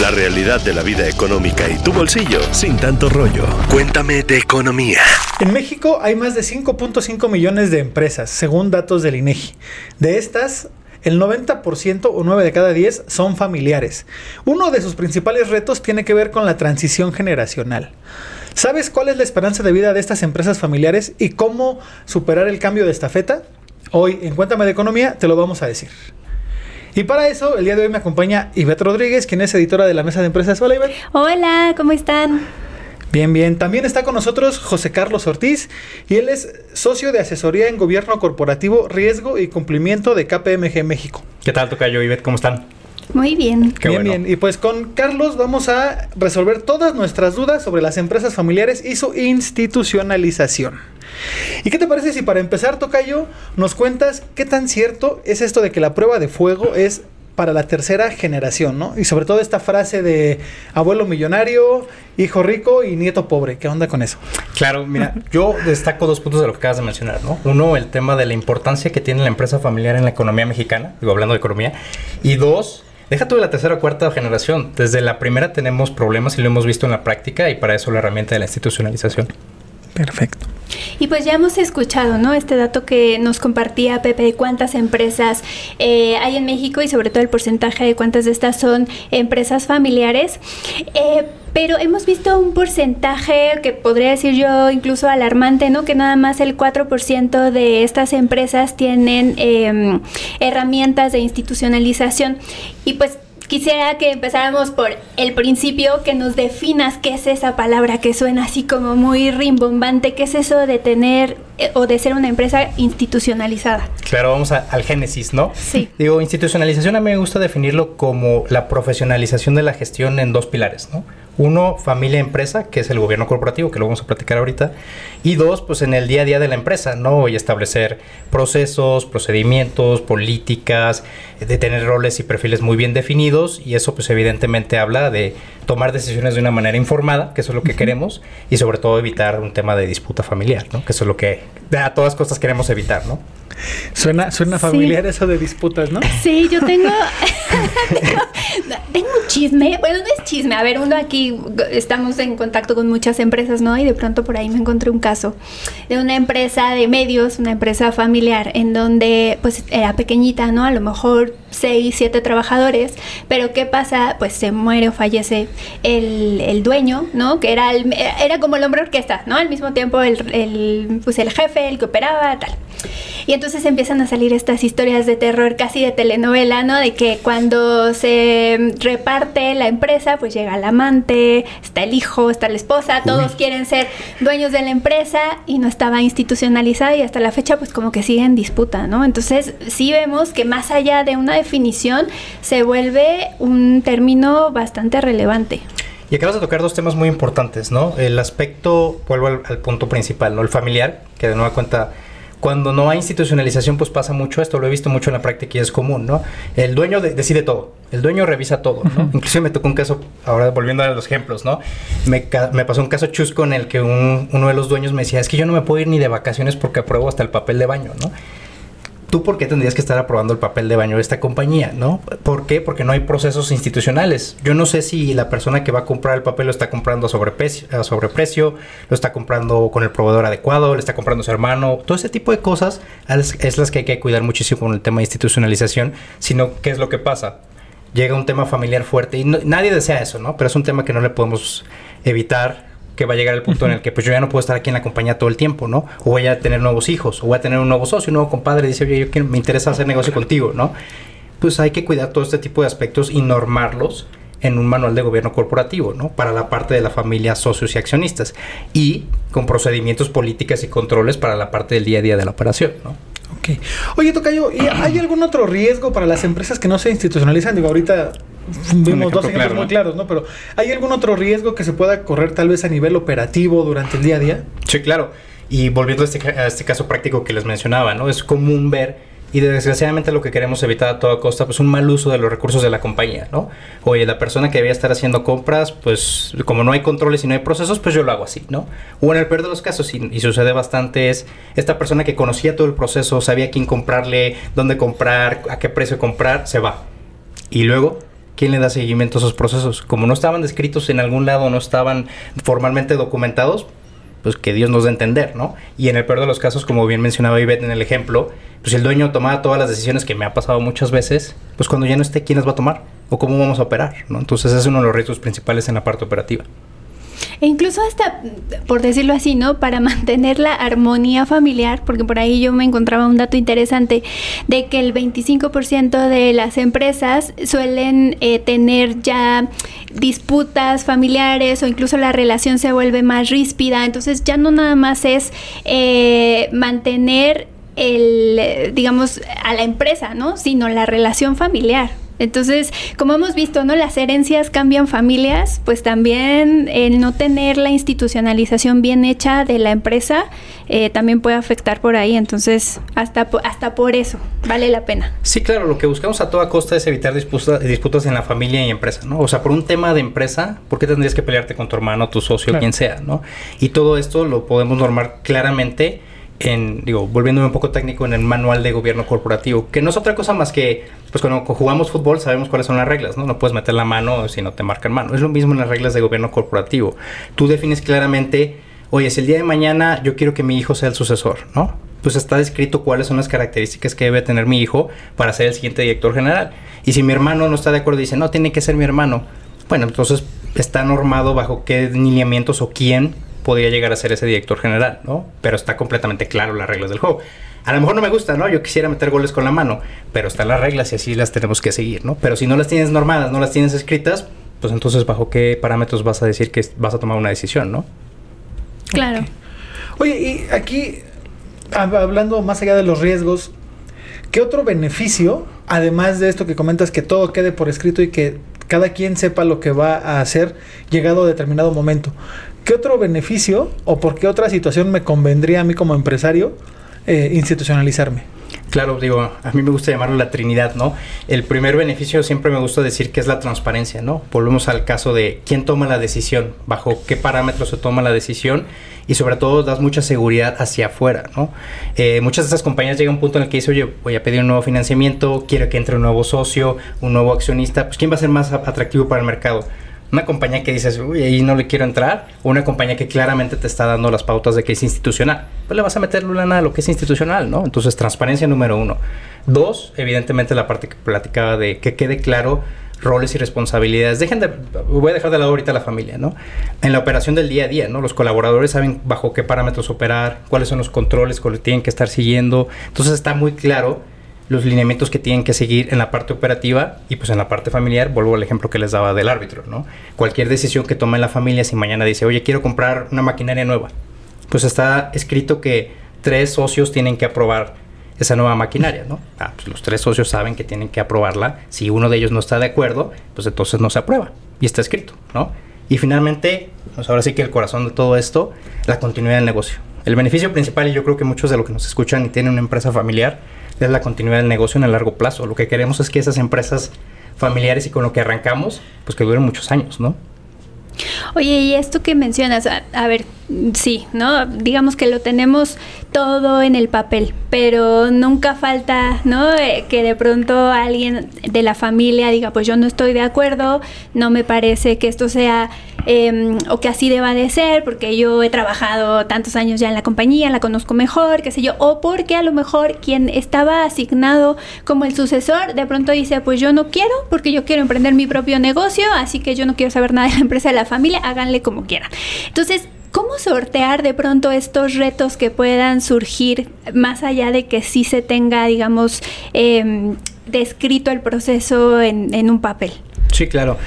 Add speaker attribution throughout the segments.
Speaker 1: La realidad de la vida económica y tu bolsillo sin tanto rollo. Cuéntame de economía.
Speaker 2: En México hay más de 5.5 millones de empresas, según datos del INEGI. De estas, el 90% o 9 de cada 10 son familiares. Uno de sus principales retos tiene que ver con la transición generacional. ¿Sabes cuál es la esperanza de vida de estas empresas familiares y cómo superar el cambio de estafeta? Hoy en Cuéntame de Economía te lo vamos a decir. Y para eso, el día de hoy me acompaña Ivette Rodríguez, quien es editora de la Mesa de Empresas. Hola, Ivette.
Speaker 3: Hola, ¿cómo están?
Speaker 2: Bien, bien. También está con nosotros José Carlos Ortiz y él es socio de asesoría en gobierno corporativo, riesgo y cumplimiento de KPMG México.
Speaker 4: ¿Qué tal, Tocayo Ivette? ¿Cómo están?
Speaker 3: Muy bien.
Speaker 2: Qué bien, bien. Y pues con Carlos vamos a resolver todas nuestras dudas sobre las empresas familiares y su institucionalización. ¿Y qué te parece si para empezar, Tocayo, nos cuentas qué tan cierto es esto de que la prueba de fuego es para la tercera generación, ¿no? Y sobre todo esta frase de abuelo millonario, hijo rico y nieto pobre. ¿Qué onda con eso?
Speaker 4: Claro, mira, yo destaco dos puntos de lo que acabas de mencionar, ¿no? Uno, el tema de la importancia que tiene la empresa familiar en la economía mexicana, digo, hablando de economía. Y dos, Deja tú de la tercera o cuarta generación. Desde la primera tenemos problemas y lo hemos visto en la práctica y para eso la herramienta de la institucionalización.
Speaker 2: Perfecto.
Speaker 3: Y pues ya hemos escuchado, ¿no? Este dato que nos compartía Pepe de cuántas empresas eh, hay en México y sobre todo el porcentaje de cuántas de estas son empresas familiares. Eh, pero hemos visto un porcentaje que podría decir yo incluso alarmante, ¿no? Que nada más el 4% de estas empresas tienen em, herramientas de institucionalización. Y pues quisiera que empezáramos por el principio, que nos definas qué es esa palabra que suena así como muy rimbombante, qué es eso de tener eh, o de ser una empresa institucionalizada.
Speaker 4: Claro, vamos al génesis, ¿no?
Speaker 3: Sí.
Speaker 4: Digo, institucionalización a mí me gusta definirlo como la profesionalización de la gestión en dos pilares, ¿no? Uno, familia empresa, que es el gobierno corporativo, que lo vamos a platicar ahorita. Y dos, pues en el día a día de la empresa, ¿no? Y establecer procesos, procedimientos, políticas, de tener roles y perfiles muy bien definidos. Y eso, pues evidentemente habla de tomar decisiones de una manera informada, que eso es lo que queremos. Y sobre todo evitar un tema de disputa familiar, ¿no? Que eso es lo que a todas costas queremos evitar, ¿no?
Speaker 2: Suena, suena familiar eso de disputas, ¿no?
Speaker 3: Sí, yo tengo, tengo, un chisme. Bueno, no es chisme. A ver, uno aquí estamos en contacto con muchas empresas, ¿no? Y de pronto por ahí me encontré un caso de una empresa de medios, una empresa familiar, en donde pues era pequeñita, ¿no? A lo mejor seis, siete trabajadores, pero ¿qué pasa? Pues se muere o fallece el, el dueño, ¿no? Que era, el, era como el hombre orquesta, ¿no? Al mismo tiempo el, el, pues el jefe, el que operaba, tal. Y entonces empiezan a salir estas historias de terror casi de telenovela, ¿no? De que cuando se reparte la empresa, pues llega el amante, está el hijo, está la esposa, todos quieren ser dueños de la empresa y no estaba institucionalizada y hasta la fecha pues como que sigue en disputa, ¿no? Entonces sí vemos que más allá de una definición se vuelve un término bastante relevante.
Speaker 4: Y acabas de tocar dos temas muy importantes, ¿no? El aspecto, vuelvo al, al punto principal, ¿no? El familiar, que de nueva cuenta cuando no hay institucionalización, pues pasa mucho esto, lo he visto mucho en la práctica y es común, ¿no? El dueño decide todo, el dueño revisa todo, ¿no? Inclusive me tocó un caso, ahora volviendo a los ejemplos, ¿no? Me, me pasó un caso chusco en el que uno de los dueños me decía, es que yo no me puedo ir ni de vacaciones porque apruebo hasta el papel de baño, ¿no? ¿Tú por qué tendrías que estar aprobando el papel de baño de esta compañía? ¿no? ¿Por qué? Porque no hay procesos institucionales. Yo no sé si la persona que va a comprar el papel lo está comprando a sobreprecio, lo está comprando con el proveedor adecuado, le está comprando a su hermano. Todo ese tipo de cosas es las que hay que cuidar muchísimo con el tema de institucionalización, sino qué es lo que pasa llega un tema familiar fuerte y nadie desea eso, ¿no? Pero es un tema que no le podemos evitar que va a llegar el punto en el que pues yo ya no puedo estar aquí en la compañía todo el tiempo, ¿no? O voy a tener nuevos hijos, o voy a tener un nuevo socio, un nuevo compadre, dice, oye, yo quiero, me interesa hacer negocio contigo, ¿no? Pues hay que cuidar todo este tipo de aspectos y normarlos en un manual de gobierno corporativo, ¿no? Para la parte de la familia, socios y accionistas. Y con procedimientos políticas y controles para la parte del día a día de la operación, ¿no?
Speaker 2: Ok. Oye, Tocayo, ¿y ¿hay algún otro riesgo para las empresas que no se institucionalizan? Digo, ahorita vimos dos ejemplos claro, muy claros, ¿no? Pero ¿hay algún otro riesgo que se pueda correr tal vez a nivel operativo durante el día a día?
Speaker 4: Sí, claro. Y volviendo a este, a este caso práctico que les mencionaba, ¿no? Es común ver y desgraciadamente lo que queremos evitar a toda costa pues un mal uso de los recursos de la compañía, ¿no? Oye, la persona que debía estar haciendo compras, pues como no hay controles y no hay procesos, pues yo lo hago así, ¿no? O en el peor de los casos, y, y sucede bastante, es esta persona que conocía todo el proceso, sabía quién comprarle, dónde comprar, a qué precio comprar, se va. Y luego ¿quién le da seguimiento a esos procesos? Como no estaban descritos en algún lado, no estaban formalmente documentados, pues que Dios nos dé entender, ¿no? Y en el peor de los casos, como bien mencionaba Ivette en el ejemplo, pues el dueño tomaba todas las decisiones que me ha pasado muchas veces, pues cuando ya no esté, ¿quién las va a tomar? ¿O cómo vamos a operar? Entonces ese es uno de los retos principales en la parte operativa.
Speaker 3: E incluso hasta, por decirlo así, ¿no? Para mantener la armonía familiar, porque por ahí yo me encontraba un dato interesante de que el 25% de las empresas suelen eh, tener ya disputas familiares o incluso la relación se vuelve más ríspida. Entonces ya no nada más es eh, mantener el, digamos, a la empresa, ¿no? Sino la relación familiar. Entonces, como hemos visto, ¿no? Las herencias cambian familias, pues también el no tener la institucionalización bien hecha de la empresa eh, también puede afectar por ahí. Entonces, hasta, hasta por eso vale la pena.
Speaker 4: Sí, claro, lo que buscamos a toda costa es evitar disputas, disputas en la familia y empresa, ¿no? O sea, por un tema de empresa, ¿por qué tendrías que pelearte con tu hermano, tu socio, quien sea, ¿no? Y todo esto lo podemos normar claramente en, digo, volviéndome un poco técnico en el manual de gobierno corporativo, que no es otra cosa más que, pues cuando jugamos fútbol sabemos cuáles son las reglas, ¿no? No puedes meter la mano si no te marcan mano. Es lo mismo en las reglas de gobierno corporativo. Tú defines claramente, oye, si el día de mañana yo quiero que mi hijo sea el sucesor, ¿no? Pues está descrito cuáles son las características que debe tener mi hijo para ser el siguiente director general. Y si mi hermano no está de acuerdo y dice, no, tiene que ser mi hermano, bueno, entonces está normado bajo qué lineamientos o quién podría llegar a ser ese director general, ¿no? Pero está completamente claro las reglas del juego. A lo mejor no me gusta, ¿no? Yo quisiera meter goles con la mano, pero están las reglas y así las tenemos que seguir, ¿no? Pero si no las tienes normadas, no las tienes escritas, pues entonces bajo qué parámetros vas a decir que vas a tomar una decisión, ¿no?
Speaker 3: Claro.
Speaker 2: Oye, y aquí, hablando más allá de los riesgos, ¿qué otro beneficio, además de esto que comentas, que todo quede por escrito y que cada quien sepa lo que va a hacer llegado a determinado momento? ¿Qué otro beneficio o por qué otra situación me convendría a mí como empresario eh, institucionalizarme?
Speaker 4: Claro, digo, a mí me gusta llamarlo la Trinidad, ¿no? El primer beneficio siempre me gusta decir que es la transparencia, ¿no? Volvemos al caso de quién toma la decisión, bajo qué parámetros se toma la decisión y sobre todo das mucha seguridad hacia afuera, ¿no? Eh, muchas de estas compañías llegan a un punto en el que dice, oye, voy a pedir un nuevo financiamiento, quiero que entre un nuevo socio, un nuevo accionista, pues ¿quién va a ser más atractivo para el mercado? Una compañía que dices, uy, ahí no le quiero entrar, o una compañía que claramente te está dando las pautas de que es institucional, pues le vas a meter lana a lo que es institucional, ¿no? Entonces, transparencia número uno. Dos, evidentemente la parte que platicaba de que quede claro roles y responsabilidades. Dejen de, voy a dejar de lado ahorita la familia, ¿no? En la operación del día a día, ¿no? Los colaboradores saben bajo qué parámetros operar, cuáles son los controles que tienen que estar siguiendo. Entonces está muy claro los lineamientos que tienen que seguir en la parte operativa y pues en la parte familiar, vuelvo al ejemplo que les daba del árbitro, ¿no? Cualquier decisión que tome la familia, si mañana dice, oye, quiero comprar una maquinaria nueva, pues está escrito que tres socios tienen que aprobar esa nueva maquinaria, ¿no? Ah, pues los tres socios saben que tienen que aprobarla. Si uno de ellos no está de acuerdo, pues entonces no se aprueba. Y está escrito, ¿no? Y finalmente, pues ahora sí que el corazón de todo esto, la continuidad del negocio. El beneficio principal, y yo creo que muchos de los que nos escuchan y tienen una empresa familiar, es la continuidad del negocio en el largo plazo. Lo que queremos es que esas empresas familiares y con lo que arrancamos, pues que duren muchos años, ¿no?
Speaker 3: Oye, y esto que mencionas, a, ver, sí, ¿no? Digamos que lo tenemos todo en el papel, pero nunca falta, ¿no? Eh, que de pronto alguien de la familia diga, pues yo no estoy de acuerdo, no me parece que esto sea Em, o que así deba de ser, porque yo he trabajado tantos años ya en la compañía, la conozco mejor, qué sé yo, o porque a lo mejor quien estaba asignado como el sucesor de pronto dice, pues yo no quiero, porque yo quiero emprender mi propio negocio, así que yo no quiero saber nada de la empresa de la familia, háganle como quieran. Entonces, ¿Cómo sortear de pronto estos retos que puedan surgir más allá de que sí se tenga, digamos, em, descrito el proceso en, en un papel?
Speaker 4: Sí, claro.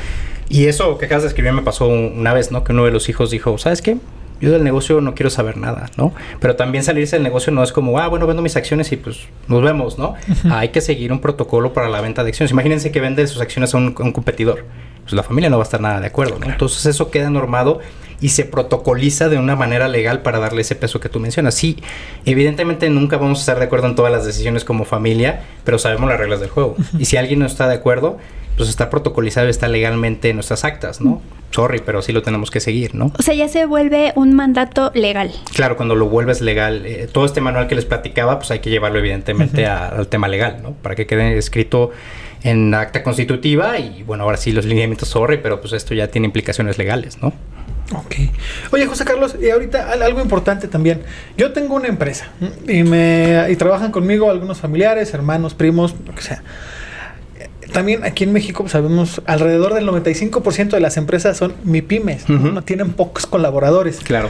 Speaker 4: Y eso que acabas de escribir me pasó una vez, ¿no? Que uno de los hijos dijo, ¿sabes qué? Yo del negocio no quiero saber nada, ¿no? Pero también salirse del negocio no es como, ah, bueno, vendo mis acciones y pues nos vemos, ¿no? Hay que seguir un protocolo para la venta de acciones. Imagínense que vende sus acciones a un, competidor. Pues la familia no va a estar nada de acuerdo, ¿no? Entonces eso queda normado y se protocoliza de una manera legal para darle ese peso que tú mencionas. Sí, evidentemente nunca vamos a estar de acuerdo en todas las decisiones como familia, pero sabemos las reglas del juego. Y si alguien no está de acuerdo, pues está protocolizado, está legalmente en nuestras actas, ¿no? Sorry, pero sí lo tenemos que seguir, ¿no?
Speaker 3: O sea, ya se vuelve un mandato legal.
Speaker 4: Claro, cuando lo vuelves legal, eh, todo este manual que les platicaba, pues hay que llevarlo evidentemente al tema legal, ¿no? Para que quede escrito en acta constitutiva y bueno, ahora sí los lineamientos sorry, pero pues esto ya tiene implicaciones legales, ¿no?
Speaker 2: Ok. Oye, José Carlos, y ahorita algo importante también. Yo tengo una empresa y me y trabajan conmigo algunos familiares, hermanos, primos, lo que sea. También aquí en México pues, sabemos alrededor del 95% de las empresas son MIPIMES, ¿no? no tienen pocos colaboradores.
Speaker 4: Claro.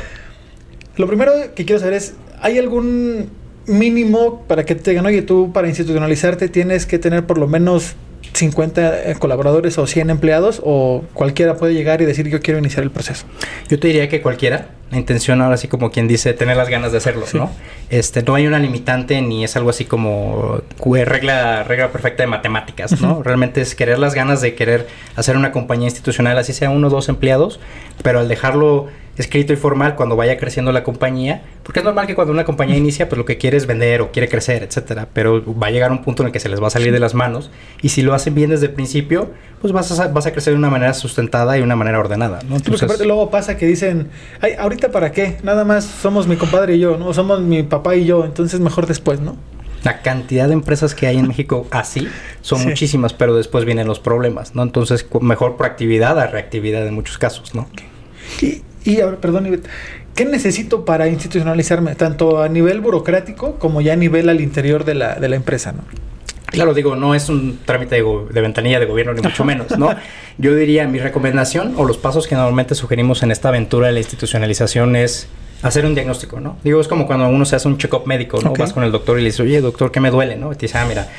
Speaker 2: Lo primero que quiero saber es, ¿hay algún mínimo para que te digan, oye, tú para institucionalizarte tienes que tener por lo menos 50 eh, colaboradores o 100 empleados o cualquiera puede llegar y decir yo quiero iniciar el proceso?
Speaker 4: Yo te diría que cualquiera. La intención ahora sí como quien dice tener las ganas de hacerlo, ¿no? Este, no hay una limitante ni es algo así como regla, regla perfecta de matemáticas, ¿no? Realmente es querer las ganas de querer hacer una compañía institucional, así sea uno o dos empleados, pero al dejarlo escrito y formal cuando vaya creciendo la compañía, porque es normal que cuando una compañía inicia, pues lo que quiere es vender o quiere crecer, etcétera, pero va a llegar un punto en el que se les va a salir de las manos y si lo hacen bien desde el principio, pues vas a, vas a crecer de una manera sustentada y una manera ordenada, ¿no?
Speaker 2: Entonces, luego pasa que dicen, Ay, ahorita para qué, nada más somos mi compadre y yo, no somos mi papá y yo, entonces mejor después, ¿no?
Speaker 4: La cantidad de empresas que hay en México así son muchísimas, pero después vienen los problemas, ¿no? Entonces, mejor proactividad a reactividad en muchos casos, ¿no?
Speaker 2: Y, y ahora, perdón, ¿qué necesito para institucionalizarme? Tanto a nivel burocrático como ya a nivel al interior de la, de la empresa, ¿no?
Speaker 4: Claro, digo, no es un trámite de, ventanilla de gobierno, ni mucho menos, ¿no? Yo diría, mi recomendación o los pasos que normalmente sugerimos en esta aventura de la institucionalización es hacer un diagnóstico, ¿no? Digo, es como cuando uno se hace un check-up médico, ¿no? Vas con el doctor y le dices, oye, doctor, ¿qué me duele, no? Y te dice, ah, mira,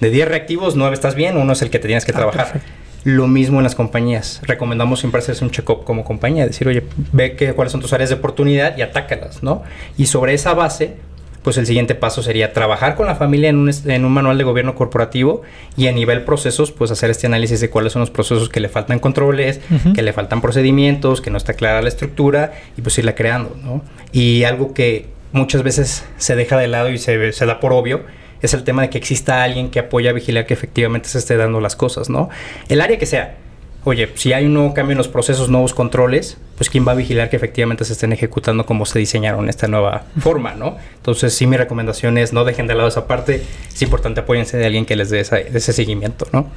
Speaker 4: de 10 reactivos, 9 estás bien, uno es el que te tienes que ah, trabajar. Lo mismo en las compañías. Recomendamos siempre hacerse un check-up como compañía, decir, oye, ve que, cuáles son tus áreas de oportunidad y atácalas, ¿no? Y sobre esa base, pues el siguiente paso sería trabajar con la familia en un, en un, manual de gobierno corporativo y a nivel procesos, pues hacer este análisis de cuáles son los procesos que le faltan controles, que le faltan procedimientos, que no está clara la estructura y pues irla creando, ¿no? Y algo que muchas veces se deja de lado y se, se da por obvio es el tema de que exista alguien que apoya a vigilar que efectivamente se esté dando las cosas, ¿no? El área que sea. Oye, si hay un nuevo cambio en los procesos, nuevos controles, pues quién va a vigilar que efectivamente se estén ejecutando como se diseñaron esta nueva forma, ¿no? Entonces, sí, mi recomendación es no dejen de lado esa parte. Es importante apóyense de alguien que les dé ese seguimiento, ¿no?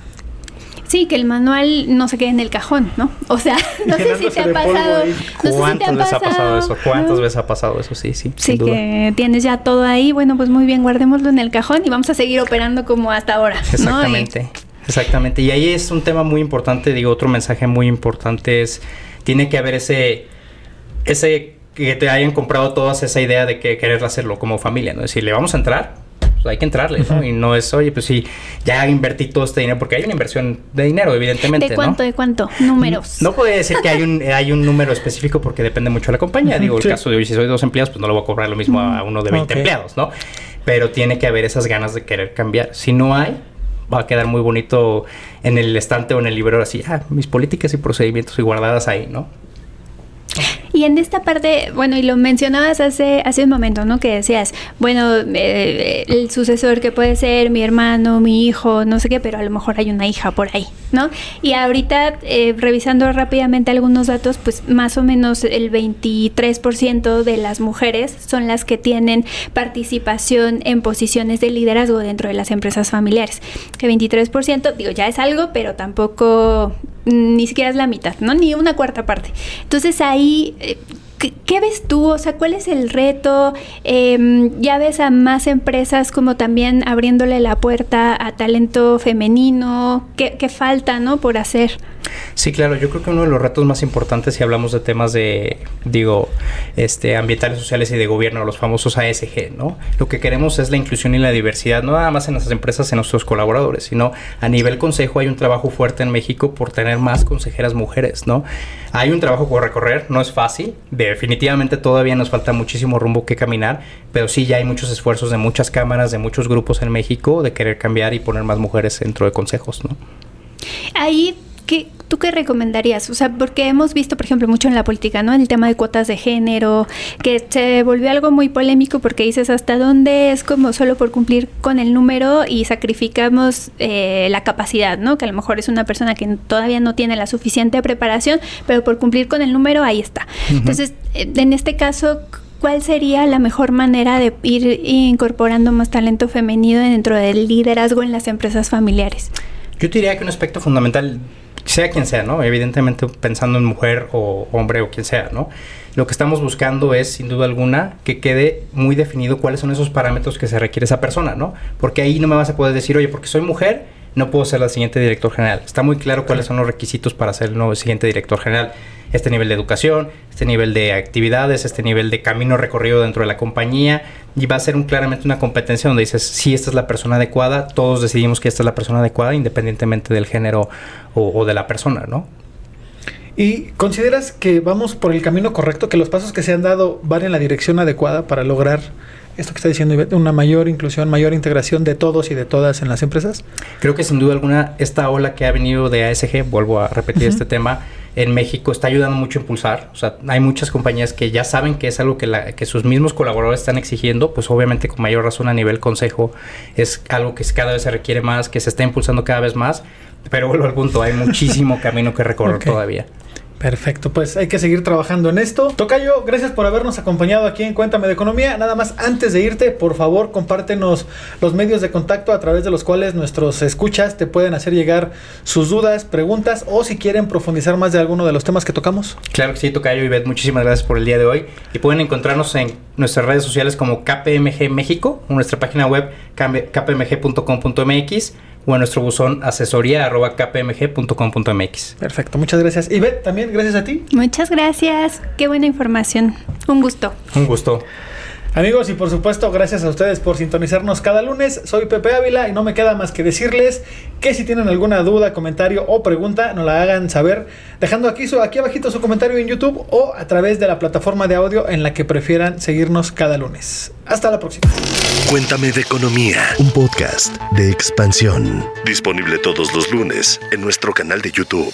Speaker 3: Sí, que el manual no se quede en el cajón, ¿no? O sea, no sé si te ha pasado.
Speaker 4: ¿Cuántas veces ha pasado eso? ¿Cuántas veces ha pasado eso? Sí, sí.
Speaker 3: Sí, que tienes ya todo ahí. Bueno, pues muy bien, guardémoslo en el cajón y vamos a seguir operando como hasta ahora.
Speaker 4: Exactamente. Exactamente. Y ahí es un tema muy importante. Digo, otro mensaje muy importante es: tiene que haber ese. ese que te hayan comprado todas esa idea de que querer hacerlo como familia, ¿no? Es decir, le vamos a entrar, pues, hay que entrarle, ¿no? Y no es, oye, pues sí, ya invertí todo este dinero, porque hay una inversión de dinero, evidentemente.
Speaker 3: ¿De cuánto? ¿De cuánto? Números.
Speaker 4: No, puede decir que hay un, hay un número específico porque depende mucho de la compañía. Digo, el caso de hoy, si soy dos empleados, pues no lo voy a cobrar lo mismo a uno de 20 empleados, ¿no? Pero tiene que haber esas ganas de querer cambiar. Si no hay, va a quedar muy bonito en el estante o en el libro así, ah, mis políticas y procedimientos y guardadas ahí, ¿no?
Speaker 3: Y en esta parte, bueno, y lo mencionabas hace, hace un momento, ¿no? Que decías, bueno, eh, el sucesor que puede ser mi hermano, mi hijo, no sé qué, pero a lo mejor hay una hija por ahí, ¿no? Y ahorita, eh, revisando rápidamente algunos datos, pues más o menos el 23% de las mujeres son las que tienen participación en posiciones de liderazgo dentro de las empresas familiares. Que 23%, digo, ya es algo, pero tampoco ni siquiera es la mitad, ¿no? Ni una cuarta parte. Entonces ahí, eh, ¿qué, ves tú? O sea, ¿cuál es el reto? Em, ya ves a más empresas como también abriéndole la puerta a talento femenino. ¿Qué, qué falta, ¿no? Por hacer.
Speaker 4: Sí, claro, yo creo que uno de los retos más importantes si hablamos de temas de, digo, este, ambientales, sociales y de gobierno, los famosos ASG, ¿no? Lo que queremos es la inclusión y la diversidad, no nada más en las empresas, en nuestros colaboradores, sino a nivel consejo hay un trabajo fuerte en México por tener más consejeras mujeres, ¿no? Hay un trabajo por recorrer, no es fácil, definitivamente todavía nos falta muchísimo rumbo que caminar, pero sí ya hay muchos esfuerzos de muchas cámaras, de muchos grupos en México de querer cambiar y poner más mujeres dentro de consejos, ¿no?
Speaker 3: Ahí ¿qué, ¿tú qué recomendarías? O sea, porque hemos visto, por ejemplo, mucho en la política, ¿no? En el tema de cuotas de género, que se volvió algo muy polémico porque dices hasta dónde es como solo por cumplir con el número y sacrificamos eh, la capacidad, ¿no? Que a lo mejor es una persona que todavía no tiene la suficiente preparación, pero por cumplir con el número ahí está. Entonces, eh, en este caso, ¿cuál sería la mejor manera de ir incorporando más talento femenino dentro del liderazgo en las empresas familiares?
Speaker 4: Yo diría que un aspecto fundamental, sea quien sea, ¿no? Evidentemente pensando en mujer o hombre o quien sea, ¿no? Lo que estamos buscando es, sin duda alguna, que quede muy definido cuáles son esos parámetros que se requiere esa persona, ¿no? Porque ahí no me vas a poder decir, oye, porque soy mujer, no puedo ser la siguiente director general. Está muy claro cuáles son los requisitos para ser el nuevo siguiente director general. Este nivel de educación, este nivel de actividades, este nivel de camino recorrido dentro de la compañía. Y va a ser un, claramente una competencia donde dices, si esta es la persona adecuada, todos decidimos que esta es la persona adecuada, independientemente del género o, o de la persona, ¿no?
Speaker 2: ¿Y consideras que vamos por el camino correcto, que los pasos que se han dado van en la dirección adecuada para lograr esto que está diciendo una mayor inclusión, mayor integración de todos y de todas en las empresas?
Speaker 4: Creo que sin duda alguna esta ola que ha venido de ASG, vuelvo a repetir este tema, en México está ayudando mucho a impulsar. O sea, hay muchas compañías que ya saben que es algo que, la, que sus mismos colaboradores están exigiendo, pues obviamente con mayor razón a nivel consejo es algo que cada vez se requiere más, que se está impulsando cada vez más. Pero vuelvo al punto, hay muchísimo camino que recorrer okay. todavía.
Speaker 2: Perfecto, pues hay que seguir trabajando en esto. Tocayo, gracias por habernos acompañado aquí en Cuéntame de Economía. Nada más, antes de irte, por favor, compártenos los medios de contacto a través de los cuales nuestros escuchas te pueden hacer llegar sus dudas, preguntas o si quieren profundizar más de alguno de los temas que tocamos.
Speaker 4: Claro que sí, Tocayo y Beth, muchísimas gracias por el día de hoy. Y pueden encontrarnos en nuestras redes sociales como KPMG México, en nuestra página web kpmg.com.mx o a nuestro buzón asesoría arroba kpmg.com.mx.
Speaker 2: Perfecto, muchas gracias. Y también gracias a ti.
Speaker 3: Muchas gracias, qué buena información. Un gusto.
Speaker 4: Un gusto.
Speaker 2: Amigos, y por supuesto, gracias a ustedes por sintonizarnos cada lunes. Soy Pepe Ávila y no me queda más que decirles que si tienen alguna duda, comentario o pregunta, nos la hagan saber dejando aquí, su, aquí abajito su comentario en YouTube o a través de la plataforma de audio en la que prefieran seguirnos cada lunes. Hasta la próxima.
Speaker 1: Cuéntame de Economía, un podcast de expansión. Disponible todos los lunes en nuestro canal de YouTube.